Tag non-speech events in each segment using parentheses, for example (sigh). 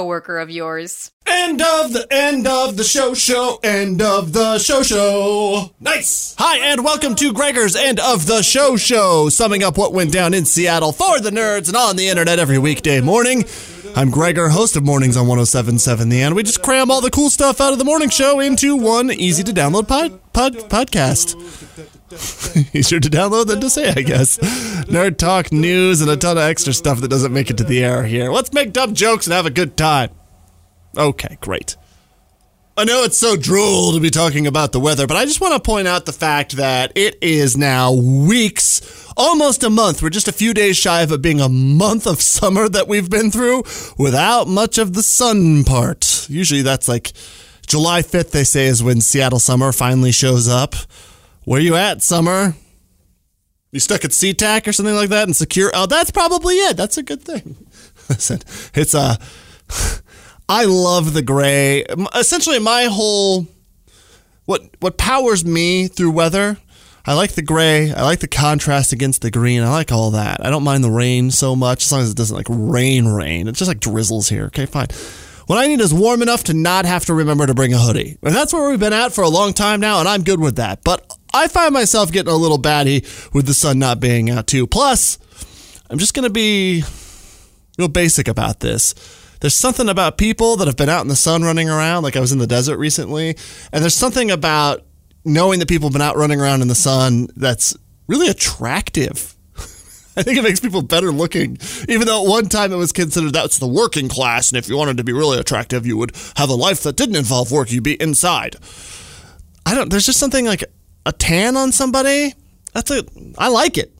coworker of yours. End of the end of the show show. End of the show show. Nice. Hi and welcome to Gregor's End of the Show show, summing up what went down in Seattle for the nerds and on the internet every weekday morning. I'm Gregor, host of Mornings on 1077 The End. We just cram all the cool stuff out of the morning show into one easy to download pod, pod podcast. (laughs) Easier to download than to say, I guess. Nerd talk, news, and a ton of extra stuff that doesn't make it to the air here. Let's make dumb jokes and have a good time. Okay, great. I know it's so droll to be talking about the weather, but I just want to point out the fact that it is now weeks, almost a month. We're just a few days shy of it being a month of summer that we've been through without much of the sun part. Usually that's like July 5th, they say, is when Seattle summer finally shows up. Where you at, summer? You stuck at SeaTac or something like that and secure? Oh, that's probably it. That's a good thing. (laughs) Listen, it's uh, a. (laughs) I love the gray. Essentially, my whole what what powers me through weather. I like the gray. I like the contrast against the green. I like all that. I don't mind the rain so much as long as it doesn't like rain rain. It just like drizzles here. Okay, fine. What I need is warm enough to not have to remember to bring a hoodie. And that's where we've been at for a long time now, and I'm good with that. But I find myself getting a little batty with the sun not being out too. Plus, I'm just going to be real basic about this. There's something about people that have been out in the sun running around, like I was in the desert recently, and there's something about knowing that people have been out running around in the sun that's really attractive. (laughs) I think it makes people better looking, even though at one time it was considered that's the working class, and if you wanted to be really attractive, you would have a life that didn't involve work. You'd be inside. I don't. There's just something like a tan on somebody. That's a. I like it.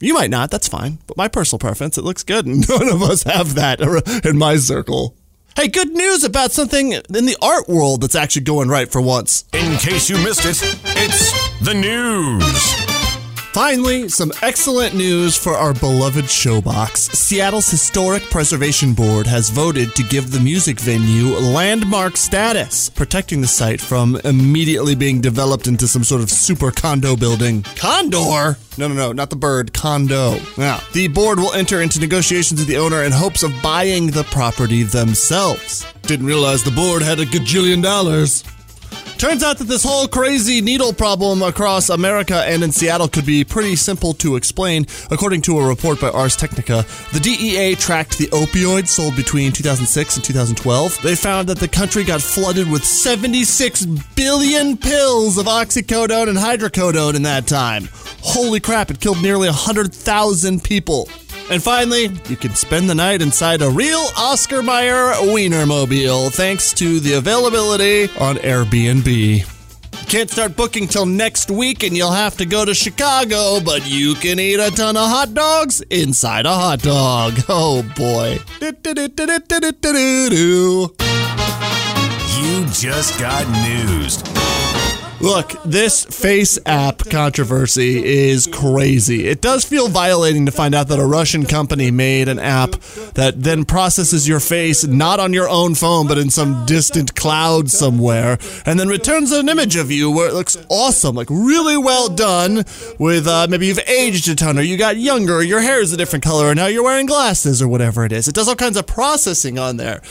You might not, that's fine. But my personal preference, it looks good, and (laughs) none of us have that (laughs) in my circle. Hey, good news about something in the art world that's actually going right for once. In case you missed it, it's the news. Finally, some excellent news for our beloved Showbox. Seattle's Historic Preservation Board has voted to give the music venue landmark status, protecting the site from immediately being developed into some sort of super condo building. Condor? No, no, no, not the bird, condo. Now, the board will enter into negotiations with the owner in hopes of buying the property themselves. Didn't realize the board had a gajillion dollars. Turns out that this whole crazy needle problem across America and in Seattle could be pretty simple to explain. According to a report by Ars Technica, the DEA tracked the opioids sold between 2006 and 2012. They found that the country got flooded with 76 billion pills of oxycodone and hydrocodone in that time. Holy crap, it killed nearly 100,000 people. And finally, you can spend the night inside a real Oscar Mayer Wienermobile thanks to the availability on Airbnb. Can't start booking till next week and you'll have to go to Chicago, but you can eat a ton of hot dogs inside a hot dog. (laughs) Oh boy. You just got news. Look, this face app controversy is crazy. It does feel violating to find out that a Russian company made an app that then processes your face not on your own phone, but in some distant cloud somewhere, and then returns an image of you where it looks awesome, like really well done. With uh, maybe you've aged a ton, or you got younger, or your hair is a different color, and now you're wearing glasses, or whatever it is. It does all kinds of processing on there.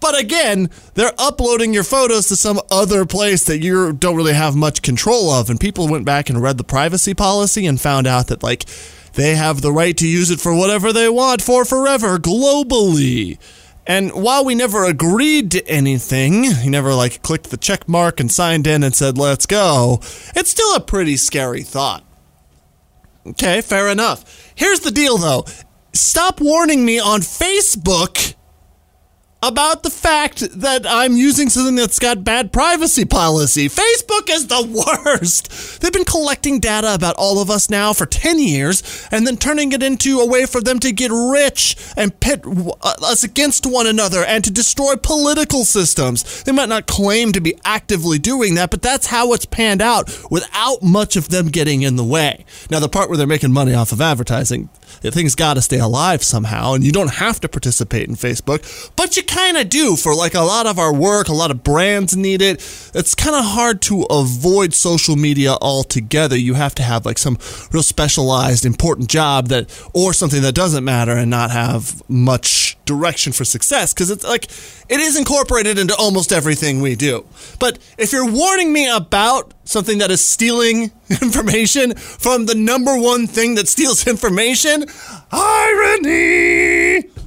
But again, they're uploading your photos to some other place that you don't really have much control of. And people went back and read the privacy policy and found out that, like, they have the right to use it for whatever they want for forever globally. And while we never agreed to anything, he never like clicked the check mark and signed in and said, let's go, it's still a pretty scary thought. Okay, fair enough. Here's the deal though stop warning me on Facebook about the fact that I'm using something that's got bad privacy policy. Facebook is the (laughs) worst. They've been collecting data about all of us now for 10 years and then turning it into a way for them to get rich and pit uh, us against one another and to destroy political systems. They might not claim to be actively doing that, but that's how it's panned out without much of them getting in the way. Now, the part where they're making money off of advertising, things got to stay alive somehow, and you don't have to participate in Facebook, but you kind of do for like a lot of our work. A lot of brands need it. It's kind of hard to avoid social media altogether. You have to have like some real specialized, important job that, or something that doesn't matter and not have much direction for success because it's like it is incorporated into almost everything we do. But if you're warning me about something that is stealing (laughs) information from the number one thing that steals (laughs) information, irony.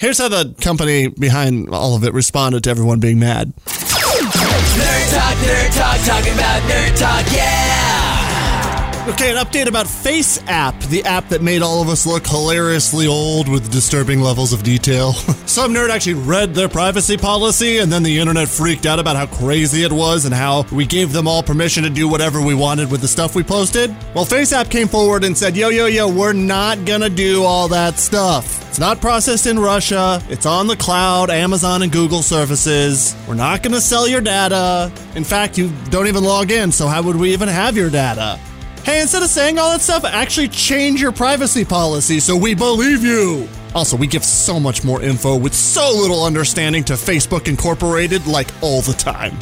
Here's how the company behind all of it responded to everyone being mad. Nerd talk, nerd talk, talking about nerd talk, yeah! Okay, an update about Face App, the app that made all of us look hilariously old with disturbing levels of detail. (laughs) Some nerd actually read their privacy policy, and then the internet freaked out about how crazy it was and how we gave them all permission to do whatever we wanted with the stuff we posted. Well, Face App came forward and said, yo, yo, yo, we're not gonna do all that stuff. It's not processed in Russia. It's on the cloud, Amazon and Google services. We're not going to sell your data. In fact, you don't even log in, so how would we even have your data? Hey, instead of saying all that stuff, actually change your privacy policy so we believe you. Also, we give so much more info with so little understanding to Facebook Incorporated, like all the time.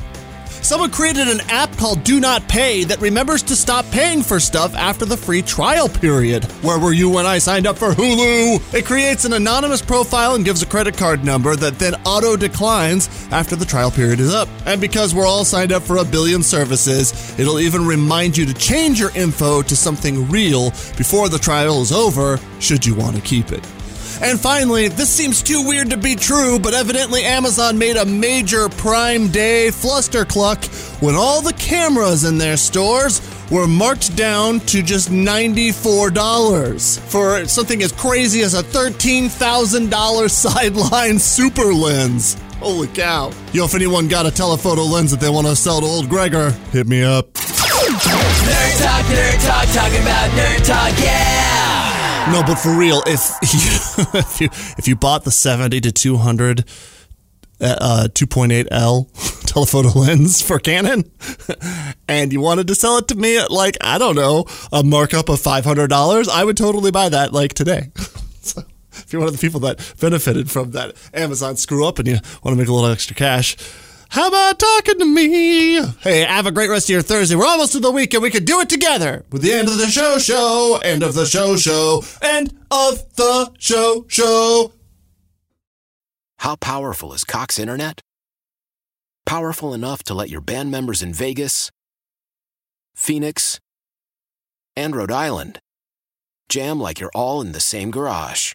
Someone created an app called Do Not Pay that remembers to stop paying for stuff after the free trial period. Where were you when I signed up for Hulu? It creates an anonymous profile and gives a credit card number that then auto declines after the trial period is up. And because we're all signed up for a billion services, it'll even remind you to change your info to something real before the trial is over, should you want to keep it. And finally, this seems too weird to be true, but evidently Amazon made a major Prime Day flustercluck when all the cameras in their stores were marked down to just $94 for something as crazy as a $13,000 (laughs) sideline super lens. Holy cow. Yo, if anyone got a telephoto lens that they want to sell to old Gregor, hit me up. Nerd talk, nerd talk, talking about nerd talk, yeah! No, but for real, if (laughs) you if you if you bought the 70 to 200 uh, 2.8L (laughs) telephoto lens for Canon (laughs) and you wanted to sell it to me at like I don't know, a markup of $500, I would totally buy that like today. so, if you're one of the people that benefited from that Amazon screw up and you want to make a little extra cash, how about talking to me? Hey, have a great rest of your Thursday. We're almost to the weekend. We could do it together with the end of the show show, end of the show show, end of the show show. How powerful is Cox Internet? Powerful enough to let your band members in Vegas, Phoenix, and Rhode Island jam like you're all in the same garage.